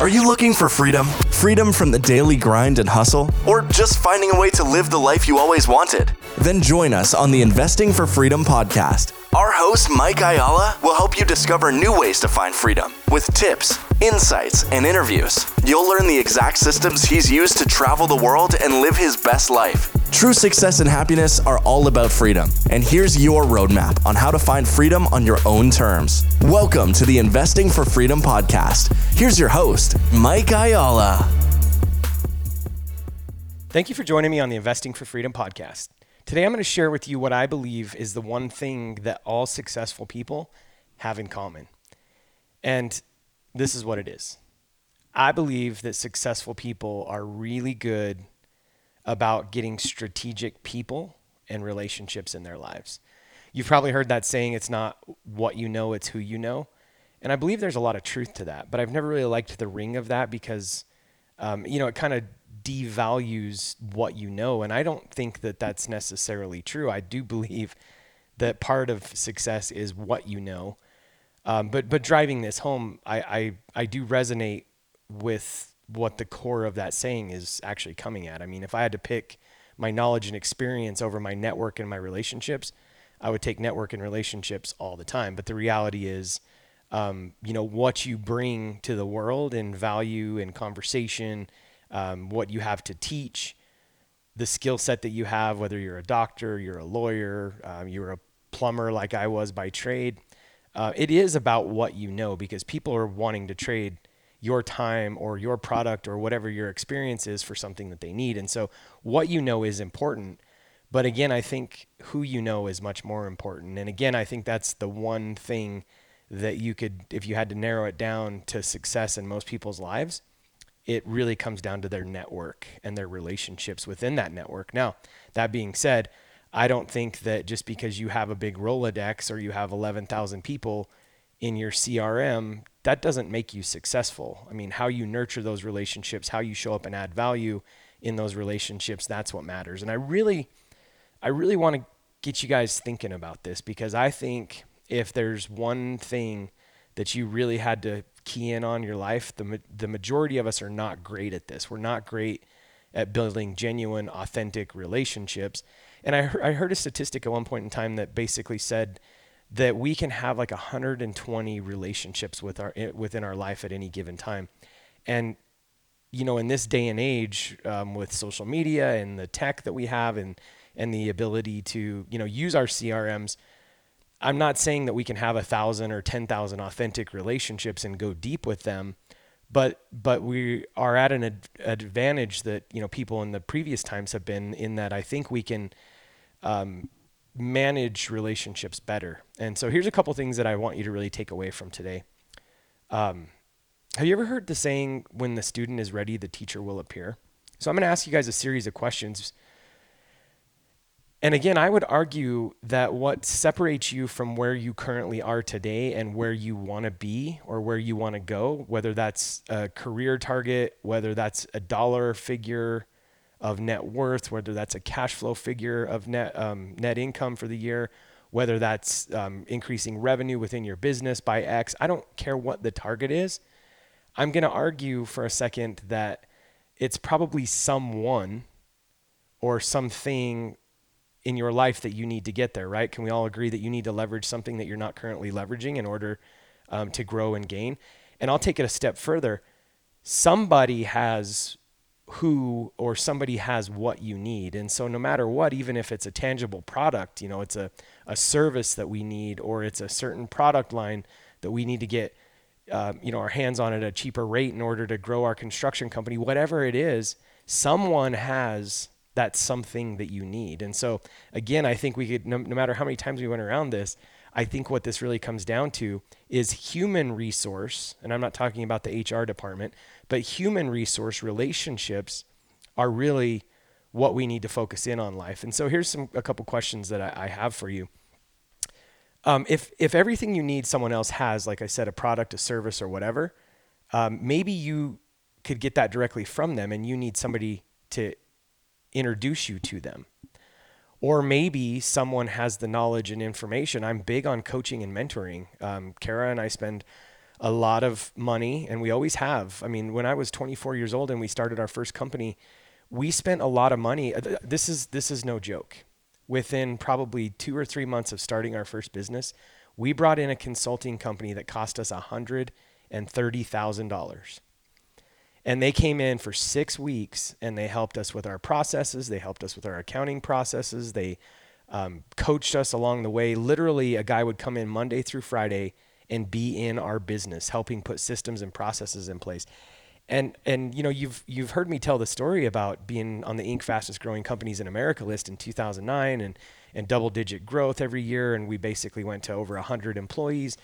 Are you looking for freedom? Freedom from the daily grind and hustle? Or just finding a way to live the life you always wanted? Then join us on the Investing for Freedom podcast. Our host, Mike Ayala, will help you discover new ways to find freedom with tips, insights, and interviews. You'll learn the exact systems he's used to travel the world and live his best life. True success and happiness are all about freedom. And here's your roadmap on how to find freedom on your own terms. Welcome to the Investing for Freedom podcast. Here's your host, Mike Ayala. Thank you for joining me on the Investing for Freedom podcast. Today, I'm going to share with you what I believe is the one thing that all successful people have in common. And this is what it is I believe that successful people are really good about getting strategic people and relationships in their lives. You've probably heard that saying, it's not what you know, it's who you know. And I believe there's a lot of truth to that, but I've never really liked the ring of that because, um, you know, it kind of devalues what you know. And I don't think that that's necessarily true. I do believe that part of success is what you know. Um, but but driving this home, I, I I do resonate with what the core of that saying is actually coming at. I mean, if I had to pick my knowledge and experience over my network and my relationships, I would take network and relationships all the time. But the reality is, um, you know, what you bring to the world in value and conversation um, what you have to teach, the skill set that you have, whether you're a doctor, you're a lawyer, um, you're a plumber like I was by trade. Uh, it is about what you know because people are wanting to trade your time or your product or whatever your experience is for something that they need. And so what you know is important. But again, I think who you know is much more important. And again, I think that's the one thing that you could, if you had to narrow it down to success in most people's lives, it really comes down to their network and their relationships within that network. Now, that being said, I don't think that just because you have a big Rolodex or you have 11,000 people in your CRM, that doesn't make you successful. I mean, how you nurture those relationships, how you show up and add value in those relationships, that's what matters. And I really, I really want to get you guys thinking about this because I think if there's one thing that you really had to key in on your life, the, the majority of us are not great at this. We're not great at building genuine, authentic relationships. And I, I heard a statistic at one point in time that basically said that we can have like 120 relationships with our within our life at any given time. And you know, in this day and age, um, with social media and the tech that we have, and and the ability to you know use our CRMs I'm not saying that we can have a thousand or 10,000 authentic relationships and go deep with them, but, but we are at an ad- advantage that, you know, people in the previous times have been in that I think we can, um, manage relationships better. And so here's a couple things that I want you to really take away from today. Um, have you ever heard the saying, when the student is ready, the teacher will appear? So I'm going to ask you guys a series of questions and again, I would argue that what separates you from where you currently are today and where you want to be or where you want to go, whether that's a career target, whether that's a dollar figure of net worth, whether that's a cash flow figure of net um, net income for the year, whether that's um, increasing revenue within your business by X. I don't care what the target is. I'm going to argue for a second that it's probably someone or something in your life that you need to get there, right? Can we all agree that you need to leverage something that you're not currently leveraging in order um, to grow and gain? And I'll take it a step further. Somebody has who or somebody has what you need. And so no matter what, even if it's a tangible product, you know, it's a, a service that we need or it's a certain product line that we need to get uh, you know, our hands on at a cheaper rate in order to grow our construction company, whatever it is, someone has that something that you need. And so, again, I think we could, no, no, matter how many times we went around this, I think what this really comes down to is human resource. And I'm not talking about the HR department, but human resource relationships are really what we need to focus in on life. And so, here's some a couple questions that I, I have for you. Um, if if everything you need someone else has, like I said, a product, a service, or whatever, um, maybe you could get that directly from them, and you need somebody to introduce you to them. Or maybe someone has the knowledge and information. I'm big on coaching and mentoring. Um, Kara and I spend a lot of money, and we always have. I mean, when I was 24 years old and we started our first company, we spent a lot of money. Uh, this is this is no joke. Within probably two or three months of starting our first business, we brought in a consulting company that cost us hundred and thirty thousand dollars. And they came in for six weeks and they helped us with our processes. They helped us with our accounting processes. They um, coached us along the way. Literally, a guy would come in Monday through Friday and be in our business, helping put systems and processes in place. And and you know you've you've heard me tell the story about being on the Inc. fastest growing companies in America list in 2009 and and double digit growth every year, and we basically went to over 100 employees.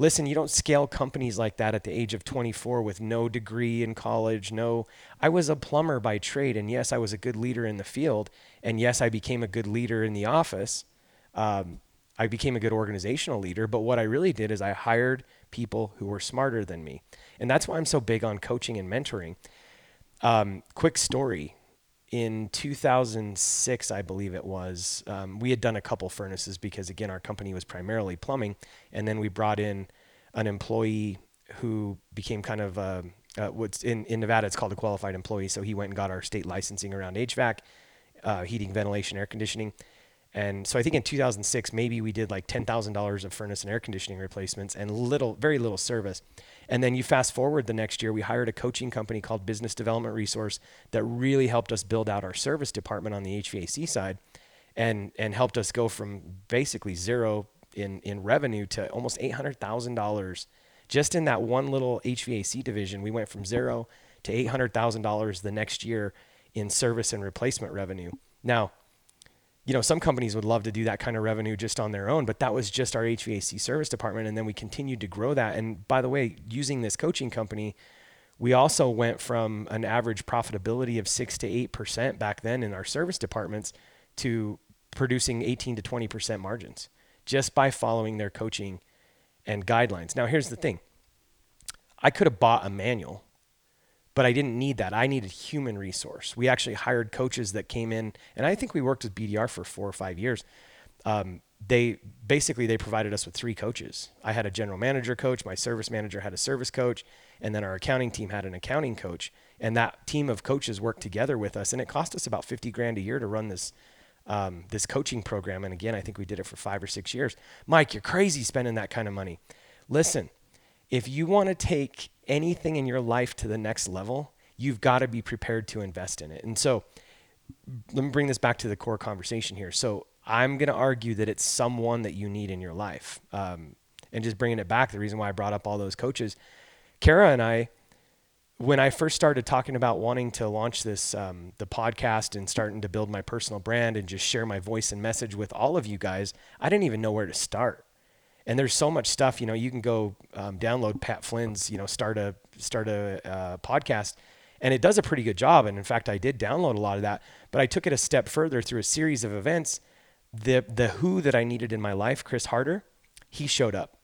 Listen, you don't scale companies like that at the age of 24 with no degree in college. No, I was a plumber by trade, and yes, I was a good leader in the field, and yes, I became a good leader in the office. Um, I became a good organizational leader, but what I really did is I hired people who were smarter than me. And that's why I'm so big on coaching and mentoring. Um, quick story. In 2006, I believe it was, um, we had done a couple furnaces because, again, our company was primarily plumbing. And then we brought in an employee who became kind of uh, uh, what's in, in Nevada, it's called a qualified employee. So he went and got our state licensing around HVAC, uh, heating, ventilation, air conditioning. And so I think in 2006, maybe we did like $10,000 of furnace and air conditioning replacements and little, very little service. And then you fast forward the next year, we hired a coaching company called Business Development Resource that really helped us build out our service department on the HVAC side and, and helped us go from basically zero in, in revenue to almost $800,000 just in that one little HVAC division. We went from zero to $800,000 the next year in service and replacement revenue. Now, you know, some companies would love to do that kind of revenue just on their own, but that was just our HVAC service department. And then we continued to grow that. And by the way, using this coaching company, we also went from an average profitability of six to 8% back then in our service departments to producing 18 to 20% margins just by following their coaching and guidelines. Now, here's the thing I could have bought a manual but I didn't need that. I needed human resource. We actually hired coaches that came in, and I think we worked with BDR for four or five years. Um, they basically they provided us with three coaches. I had a general manager coach, my service manager had a service coach, and then our accounting team had an accounting coach. And that team of coaches worked together with us, and it cost us about fifty grand a year to run this um, this coaching program. And again, I think we did it for five or six years. Mike, you're crazy spending that kind of money. Listen, if you want to take anything in your life to the next level, you've got to be prepared to invest in it. And so let me bring this back to the core conversation here. So I'm going to argue that it's someone that you need in your life. Um, and just bringing it back, the reason why I brought up all those coaches, Kara and I, when I first started talking about wanting to launch this, um, the podcast and starting to build my personal brand and just share my voice and message with all of you guys, I didn't even know where to start and there's so much stuff. You know, you can go um, download Pat Flynn's, you know, start a start a uh, podcast, and it does a pretty good job. And in fact, I did download a lot of that, but I took it a step further through a series of events. The the who that I needed in my life, Chris Harder, he showed up,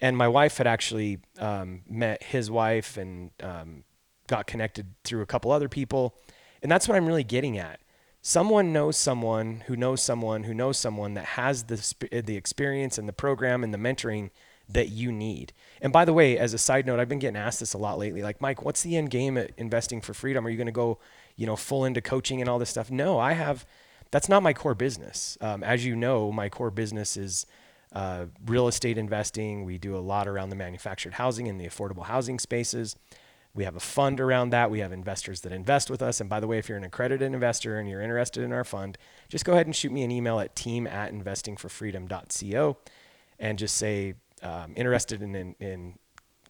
and my wife had actually um, met his wife and um, got connected through a couple other people, and that's what I'm really getting at someone knows someone who knows someone who knows someone that has the the experience and the program and the mentoring that you need. And by the way, as a side note, I've been getting asked this a lot lately. Like, Mike, what's the end game at investing for freedom? Are you going to go, you know, full into coaching and all this stuff? No, I have. That's not my core business. Um, as you know, my core business is uh, real estate investing. We do a lot around the manufactured housing and the affordable housing spaces. We have a fund around that. We have investors that invest with us. And by the way, if you're an accredited investor and you're interested in our fund, just go ahead and shoot me an email at team at investingforfreedom.co and just say, um, interested in, in, in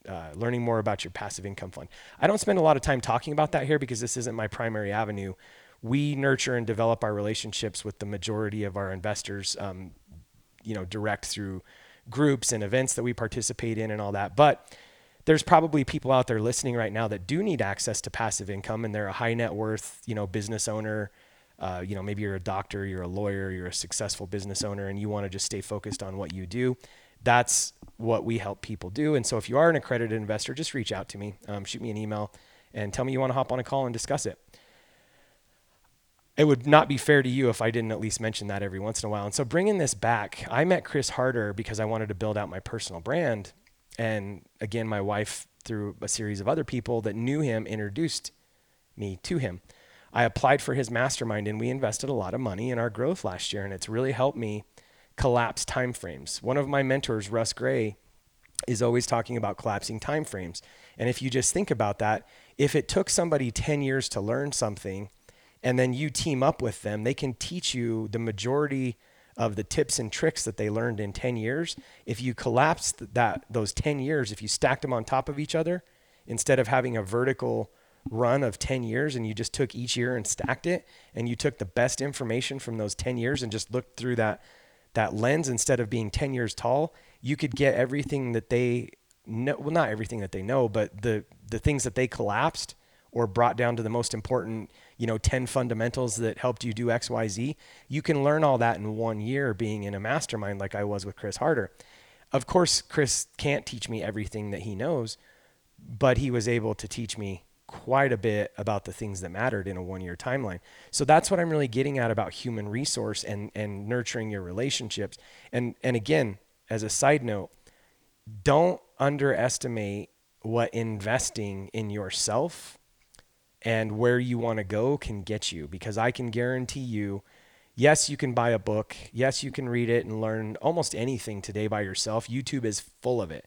uh, learning more about your passive income fund. I don't spend a lot of time talking about that here because this isn't my primary avenue. We nurture and develop our relationships with the majority of our investors, um, you know, direct through groups and events that we participate in and all that. But there's probably people out there listening right now that do need access to passive income and they're a high net worth, you know, business owner. Uh, you know, maybe you're a doctor, you're a lawyer, you're a successful business owner, and you want to just stay focused on what you do. That's what we help people do. And so if you are an accredited investor, just reach out to me, um, shoot me an email, and tell me you want to hop on a call and discuss it. It would not be fair to you if I didn't at least mention that every once in a while. And so bringing this back, I met Chris Harder because I wanted to build out my personal brand And again, my wife, through a series of other people that knew him, introduced me to him. I applied for his mastermind and we invested a lot of money in our growth last year, and it's really helped me collapse timeframes. One of my mentors, Russ Gray, is always talking about collapsing timeframes. And if you just think about that, if it took somebody 10 years to learn something and then you team up with them, they can teach you the majority of the tips and tricks that they learned in 10 years. If you collapsed that those 10 years, if you stacked them on top of each other instead of having a vertical run of 10 years and you just took each year and stacked it and you took the best information from those 10 years and just looked through that that lens instead of being 10 years tall, you could get everything that they know, well not everything that they know, but the the things that they collapsed or brought down to the most important, you know, 10 fundamentals that helped you do XYZ, you can learn all that in one year being in a mastermind like I was with Chris Harder. Of course, Chris can't teach me everything that he knows, but he was able to teach me quite a bit about the things that mattered in a one year timeline. So that's what I'm really getting at about human resource and, and nurturing your relationships. And, and again, as a side note, don't underestimate what investing in yourself and where you want to go can get you because I can guarantee you yes, you can buy a book. Yes, you can read it and learn almost anything today by yourself. YouTube is full of it.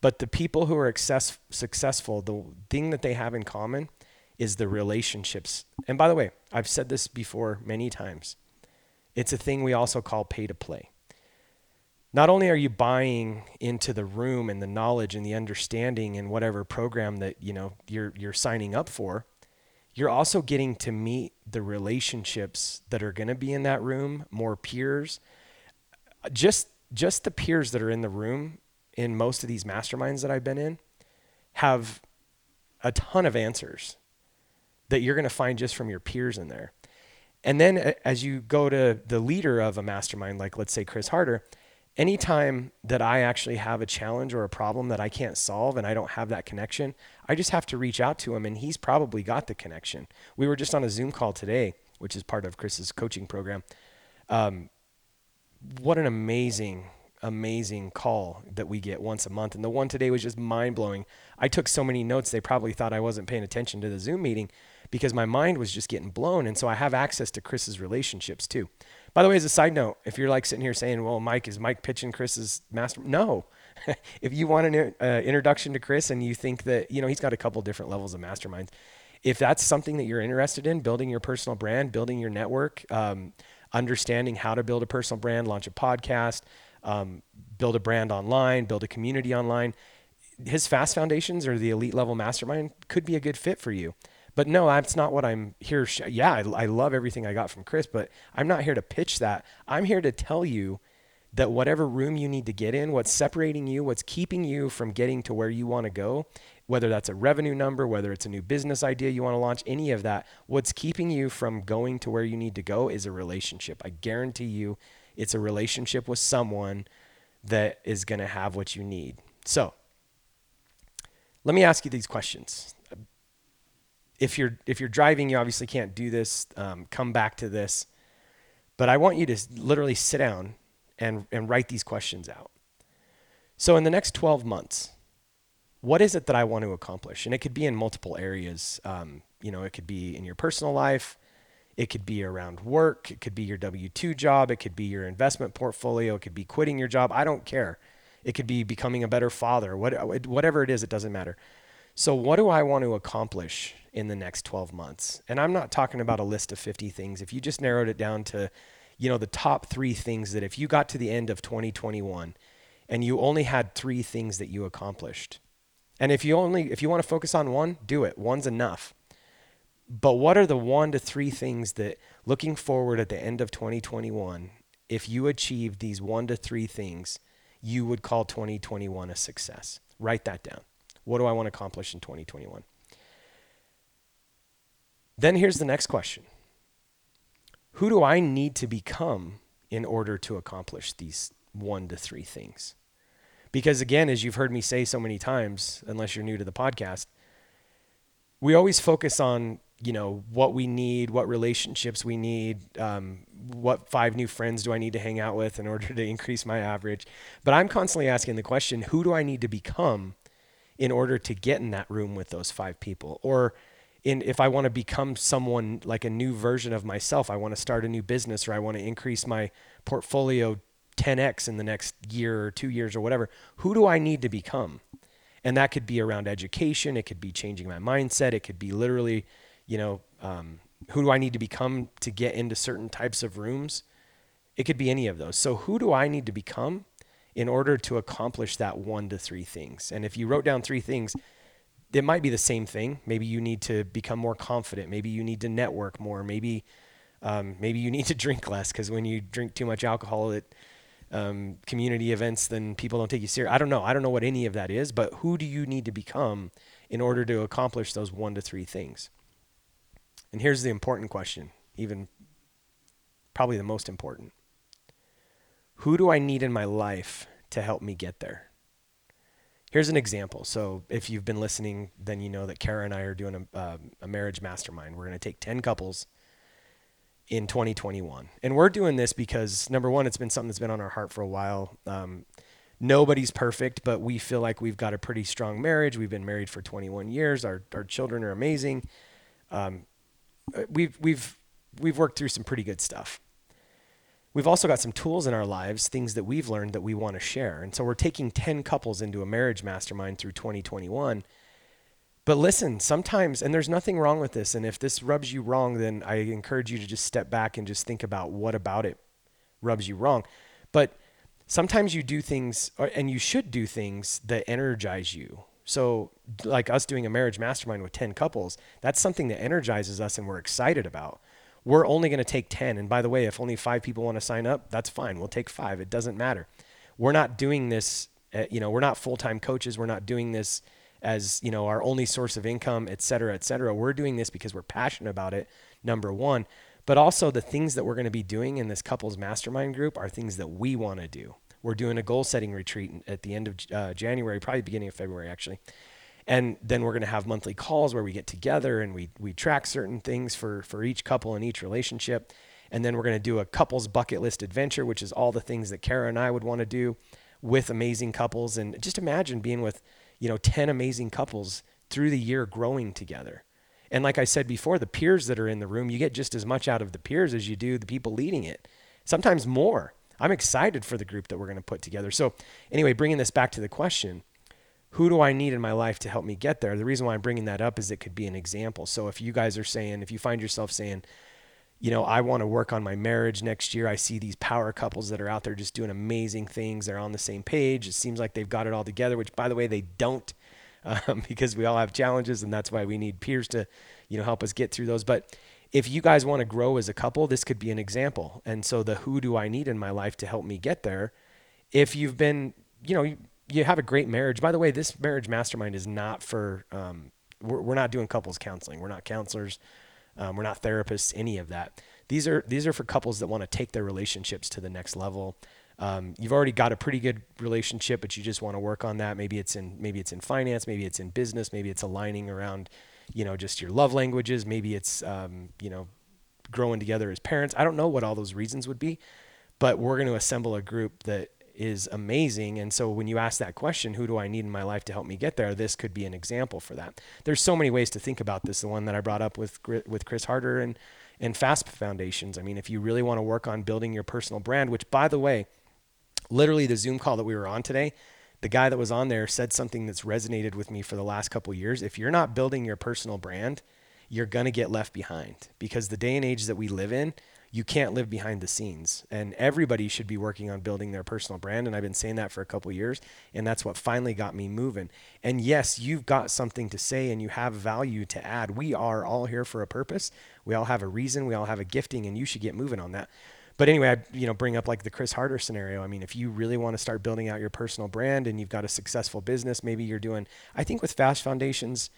But the people who are access, successful, the thing that they have in common is the relationships. And by the way, I've said this before many times. It's a thing we also call pay to play. Not only are you buying into the room and the knowledge and the understanding and whatever program that, you know, you're you're signing up for, you're also getting to meet the relationships that are going to be in that room, more peers. Just just the peers that are in the room in most of these masterminds that I've been in have a ton of answers that you're going to find just from your peers in there. And then as you go to the leader of a mastermind, like let's say Chris Harder, anytime that I actually have a challenge or a problem that I can't solve and I don't have that connection, I just have to reach out to him and he's probably got the connection. We were just on a Zoom call today, which is part of Chris's coaching program. Um, what an amazing amazing call that we get once a month. And the one today was just mind blowing. I took so many notes, they probably thought I wasn't paying attention to the Zoom meeting because my mind was just getting blown. And so I have access to Chris's relationships too. By the way, as a side note, if you're like sitting here saying, well, Mike, is Mike pitching Chris's master? No. if you want an uh, introduction to Chris and you think that, you know, he's got a couple different levels of masterminds, if that's something that you're interested in, building your personal brand, building your network, um, understanding how to build a personal brand, launch a podcast, um, build a brand online, build a community online. His Fast Foundations or the Elite Level Mastermind could be a good fit for you. But no, that's not what I'm here. Sh- yeah, I, I love everything I got from Chris, but I'm not here to pitch that. I'm here to tell you that whatever room you need to get in, what's separating you, what's keeping you from getting to where you want to go, whether that's a revenue number, whether it's a new business idea you want to launch, any of that, what's keeping you from going to where you need to go is a relationship. I guarantee you it's a relationship with someone that is going to have what you need. So, let me ask you these questions. If you're if you're driving, you obviously can't do this. Um, come back to this, but I want you to literally sit down and and write these questions out. So, in the next 12 months, what is it that I want to accomplish? And it could be in multiple areas. Um, you know, it could be in your personal life. It could be around work. It could be your W 2 job. It could be your investment portfolio. It could be quitting your job. I don't care. It could be becoming a better father. What, whatever it is, it doesn't matter. So, what do I want to accomplish in the next 12 months? And I'm not talking about a list of 50 things. If you just narrowed it down to, you know, the top three things that if you got to the end of 2021 and you only had three things that you accomplished, and if you only if you want to focus on one, do it. One's enough. But what are the one to three things that looking forward at the end of 2021, if you achieved these one to three things, you would call 2021 a success? Write that down. What do I want to accomplish in 2021? Then here's the next question Who do I need to become in order to accomplish these one to three things? Because again, as you've heard me say so many times, unless you're new to the podcast, we always focus on you know, what we need, what relationships we need, um, what five new friends do I need to hang out with in order to increase my average. But I'm constantly asking the question, who do I need to become in order to get in that room with those five people? Or in if I want to become someone like a new version of myself, I want to start a new business or I want to increase my portfolio 10x in the next year or two years or whatever, who do I need to become? And that could be around education. It could be changing my mindset. It could be literally, you know, um, who do I need to become to get into certain types of rooms? It could be any of those. So, who do I need to become in order to accomplish that one to three things? And if you wrote down three things, it might be the same thing. Maybe you need to become more confident. Maybe you need to network more. Maybe, um, maybe you need to drink less because when you drink too much alcohol, at um, community events, then people don't take you serious. I don't know. I don't know what any of that is, but who do you need to become in order to accomplish those one to three things? And here's the important question, even probably the most important. Who do I need in my life to help me get there? Here's an example. So, if you've been listening, then you know that Kara and I are doing a, uh, a marriage mastermind. We're going to take 10 couples in 2021. And we're doing this because number one, it's been something that's been on our heart for a while. Um, nobody's perfect, but we feel like we've got a pretty strong marriage. We've been married for 21 years. Our, our children are amazing. Um, uh, we've, we've, we've worked through some pretty good stuff. We've also got some tools in our lives, things that we've learned that we want to share. And so we're taking 10 couples into a marriage mastermind through 2021 but listen, sometimes, and there's nothing wrong with this. And if this rubs you wrong, then I encourage you to just step back and just think about what about it rubs you wrong. But sometimes you do things, uh, and you should do things that energize you. So, like us doing a marriage mastermind with 10 couples, that's something that energizes us and we're excited about. We're only going to take 10. And by the way, if only five people want to sign up, that's fine. We'll take five. It doesn't matter. We're not doing this, you know, we're not full time coaches. We're not doing this as you know our only source of income et cetera et cetera we're doing this because we're passionate about it number one but also the things that we're going to be doing in this couples mastermind group are things that we want to do we're doing a goal setting retreat at the end of uh, january probably beginning of february actually and then we're going to have monthly calls where we get together and we we track certain things for for each couple and each relationship and then we're going to do a couples bucket list adventure which is all the things that kara and i would want to do with amazing couples and just imagine being with you know, 10 amazing couples through the year growing together. And like I said before, the peers that are in the room, you get just as much out of the peers as you do the people leading it, sometimes more. I'm excited for the group that we're going to put together. So, anyway, bringing this back to the question who do I need in my life to help me get there? The reason why I'm bringing that up is it could be an example. So, if you guys are saying, if you find yourself saying, you know, I want to work on my marriage next year. I see these power couples that are out there just doing amazing things. They're on the same page. It seems like they've got it all together, which, by the way, they don't, um, because we all have challenges, and that's why we need peers to, you know, help us get through those. But if you guys want to grow as a couple, this could be an example. And so, the who do I need in my life to help me get there? If you've been, you know, you, have a great marriage. By the way, this marriage mastermind is not for. Um, we're, we're not doing couples counseling. We're not counselors um, we're not therapists, any of that. These are these are for couples that want to take their relationships to the next level. Um, you've already got a pretty good relationship, but you just want to work on that. Maybe it's in maybe it's in finance, maybe it's in business, maybe it's aligning around, you know, just your love languages. Maybe it's um, you know, growing together as parents. I don't know what all those reasons would be, but we're going to assemble a group that is amazing. And so when you ask that question, who do I need in my life to help me get there? This could be an example for that. There's so many ways to think about this. The one that I brought up with with Chris Harder and and Fast Foundations. I mean, if you really want to work on building your personal brand, which by the way, literally the Zoom call that we were on today, the guy that was on there said something that's resonated with me for the last couple years. If you're not building your personal brand, you're going to get left behind because the day and age that we live in, you can't live behind the scenes. And everybody should be working on building their personal brand. And i've been saying that for a couple years and that's what finally got me moving. And yes you've got something to say and you have value to add. We are all here for a purpose. We all have a reason. We all have a gifting and you should get moving on that. But anyway i you know bring up like the chris harder scenario. I mean if you really want to start building out your personal brand and you've got a successful business maybe you're doing i think with fast Foundations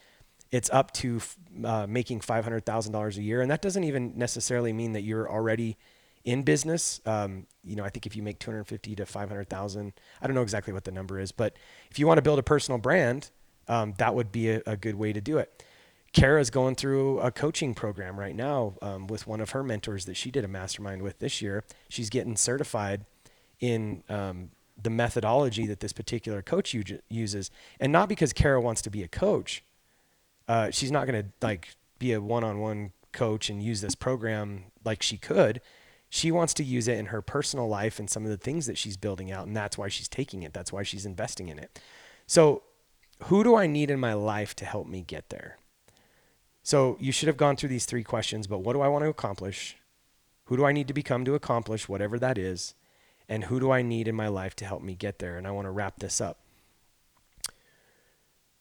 it's up to uh, making $500,000 a year. And that doesn't even necessarily mean that you're already in business. Um, you know, I think if you make 250 to 500,000, I don't know exactly what the number is, but if you want to build a personal brand, um, that would be a, a, good way to do it. Kara's going through a coaching program right now um, with one of her mentors that she did a mastermind with this year. She's getting certified in um, the methodology that this particular coach uses, and not because Kara wants to be a coach. Uh, she's not going to like be a one-on-one coach and use this program like she could. She wants to use it in her personal life and some of the things that she's building out, and that's why she's taking it. That's why she's investing in it. So, who do I need in my life to help me get there? So you should have gone through these three questions, but what do I want to accomplish? Who do I need to become to accomplish whatever that is? And who do I need in my life to help me get there? And I want to wrap this up.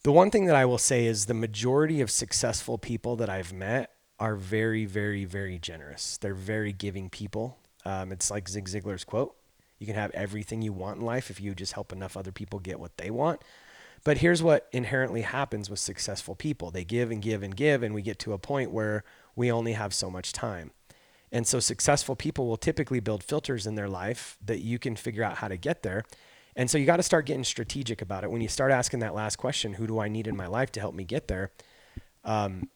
The one thing that I will say is the majority of successful people that I've met are very, very, very generous. They're very giving people. Um, it's like Zig Ziglar's quote you can have everything you want in life if you just help enough other people get what they want. But here's what inherently happens with successful people they give and give and give, and we get to a point where we only have so much time. And so successful people will typically build filters in their life that you can figure out how to get there. And so you got to start getting strategic about it. When you start asking that last question, who do I need in my life to help me get there? Um,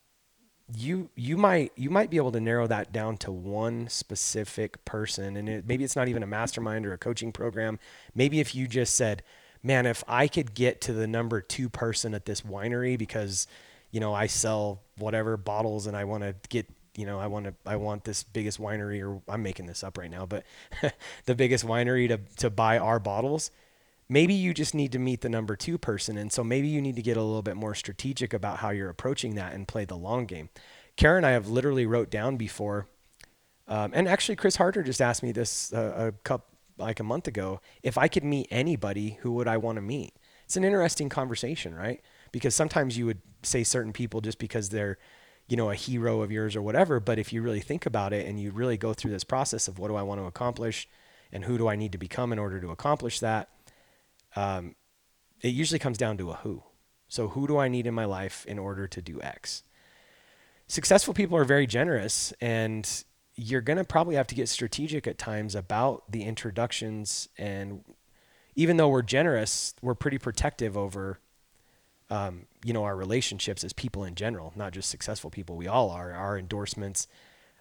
you you might you might be able to narrow that down to one specific person, and it, maybe it's not even a mastermind or a coaching program. Maybe if you just said, man, if I could get to the number two person at this winery because, you know, I sell whatever bottles and I want to get, you know, I want to, I want this biggest winery, or I'm making this up right now, but the biggest winery to, to buy our bottles. Maybe you just need to meet the number two person. And so maybe you need to get a little bit more strategic about how you're approaching that and play the long game. Kara and I have literally wrote down before, um, and actually Chris Harder just asked me this uh, a couple, like a month ago, if I could meet anybody, who would I want to meet? It's an interesting conversation, right? Because sometimes you would say certain people just because they're, you know, a hero of yours or whatever. But if you really think about it and you really go through this process of what do I want to accomplish and who do I need to become in order to accomplish that, um, it usually comes down to a who. So, who do I need in my life in order to do X? Successful people are very generous and you're going to probably have to get strategic at times about the introductions. And even though we're generous, we're pretty protective over, um, you know, our relationships as people in general, not just successful people. We all are. Our endorsements.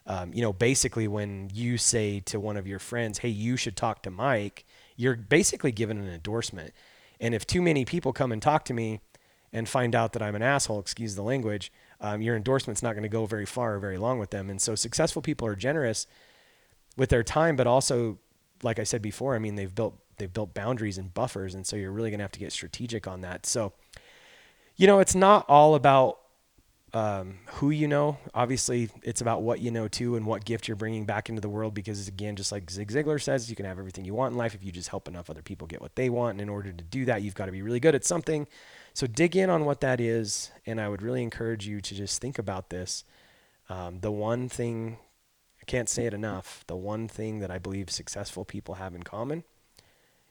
Um, you know, basically, when you say to one of your friends, "Hey, you should talk to Mike," you're basically given an endorsement. And if too many people come and talk to me and find out that I'm an asshole, excuse the language, um, your endorsement's not going to go very far or very long with them. And so successful people are generous with their time, but also, like I said before, I mean they've built they've built boundaries and buffers, and so you're really going to have to get strategic on that. So, you know, it's not all about um, who you know. Obviously, it's about what you know too, and what gift you're bringing back into the world. Because again, just like Zig Ziglar says, you can have everything you want in life if you just help enough other people get what they want. And in order to do that, you've got to be really good at something. So dig in on what that is, and I would really encourage you to just think about this. Um, the one thing, I can't say it enough, the one thing that I believe successful people have in common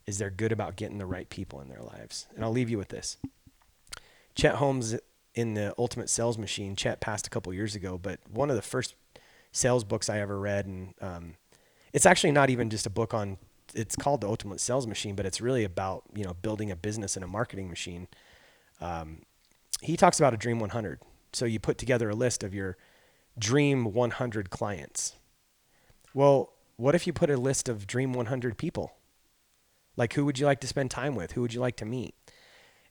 is they're good about getting the right people in their lives. And I'll leave you with this. Chet Holmes in the Ultimate Sales Machine, Chet passed a couple years ago, but one of the first sales books I ever read, and um, it's actually not even just a book on. It's called the Ultimate Sales Machine, but it's really about you know building a business and a marketing machine. Um, he talks about a Dream 100. So you put together a list of your Dream 100 clients. Well, what if you put a list of Dream 100 people? Like, who would you like to spend time with? Who would you like to meet?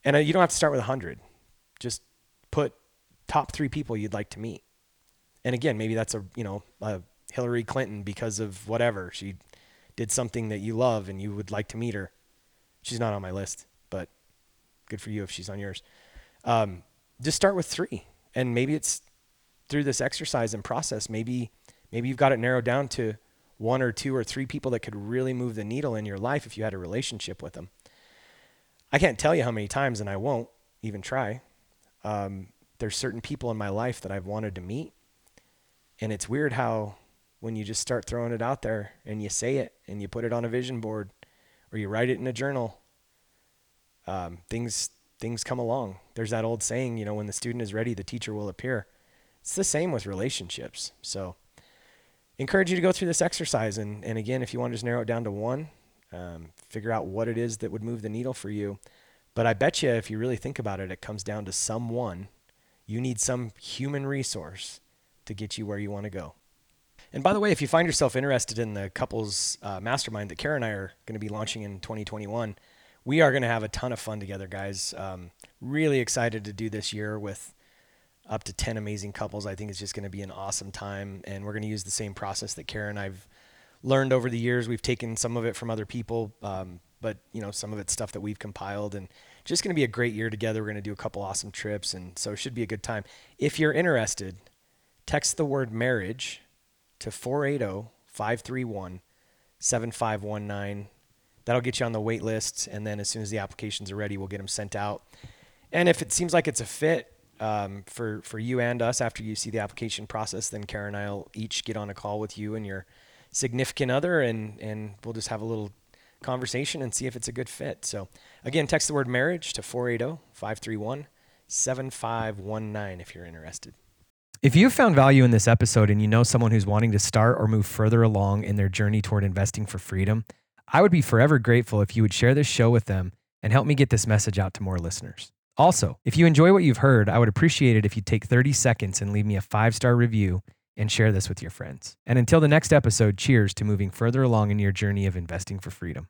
And uh, you don't have to start with 100. Just top three people you'd like to meet. And again, maybe that's a, you know, a Hillary Clinton because of whatever. She did something that you love and you would like to meet her. She's not on my list, but good for you if she's on yours. Um, just start with three, and maybe it's through this exercise and process. Maybe maybe you've got it narrowed down to one or two or three people that could really move the needle in your life if you had a relationship with them. I can't tell you how many times, and I won't even try. Um, there's certain people in my life that I've wanted to meet, and it's weird how when you just start throwing it out there and you say it and you put it on a vision board or you write it in a journal, um, things things come along. There's that old saying, you know, when the student is ready, the teacher will appear. It's the same with relationships. So, encourage you to go through this exercise. And, and again, if you want to just narrow it down to one, um, figure out what it is that would move the needle for you. But I bet you, if you really think about it, it comes down to someone You need some human resource to get you where you want to go. And by the way, if you find yourself interested in the couples uh, mastermind that Kara and I are going to be launching in 2021, we are going to have a ton of fun together, guys. Um, really excited to do this year with up to 10 amazing couples. I think it's just going to be an awesome time. And we're going to use the same process that Kara and I've learned over the years. We've taken some of it from other people, um, but you know, some of it's stuff that we've compiled and just going to be a great year together. We're going to do a couple awesome trips. And so it should be a good time. If you're interested, text the word marriage to 480 531 7519. That'll get you on the wait list. And then as soon as the applications are ready, we'll get them sent out. And if it seems like it's a fit um, for, for you and us after you see the application process, then Kara and I will each get on a call with you and your significant other, and, and we'll just have a little conversation and see if it's a good fit. So, again, text the word marriage to 480 531 7519 if you're interested. If you found value in this episode and you know someone who's wanting to start or move further along in their journey toward investing for freedom, I would be forever grateful if you would share this show with them and help me get this message out to more listeners. Also, if you enjoy what you've heard, I would appreciate it if you'd take 30 seconds and leave me a five star review and share this with your friends. And until the next episode, cheers to moving further along in your journey of investing for freedom.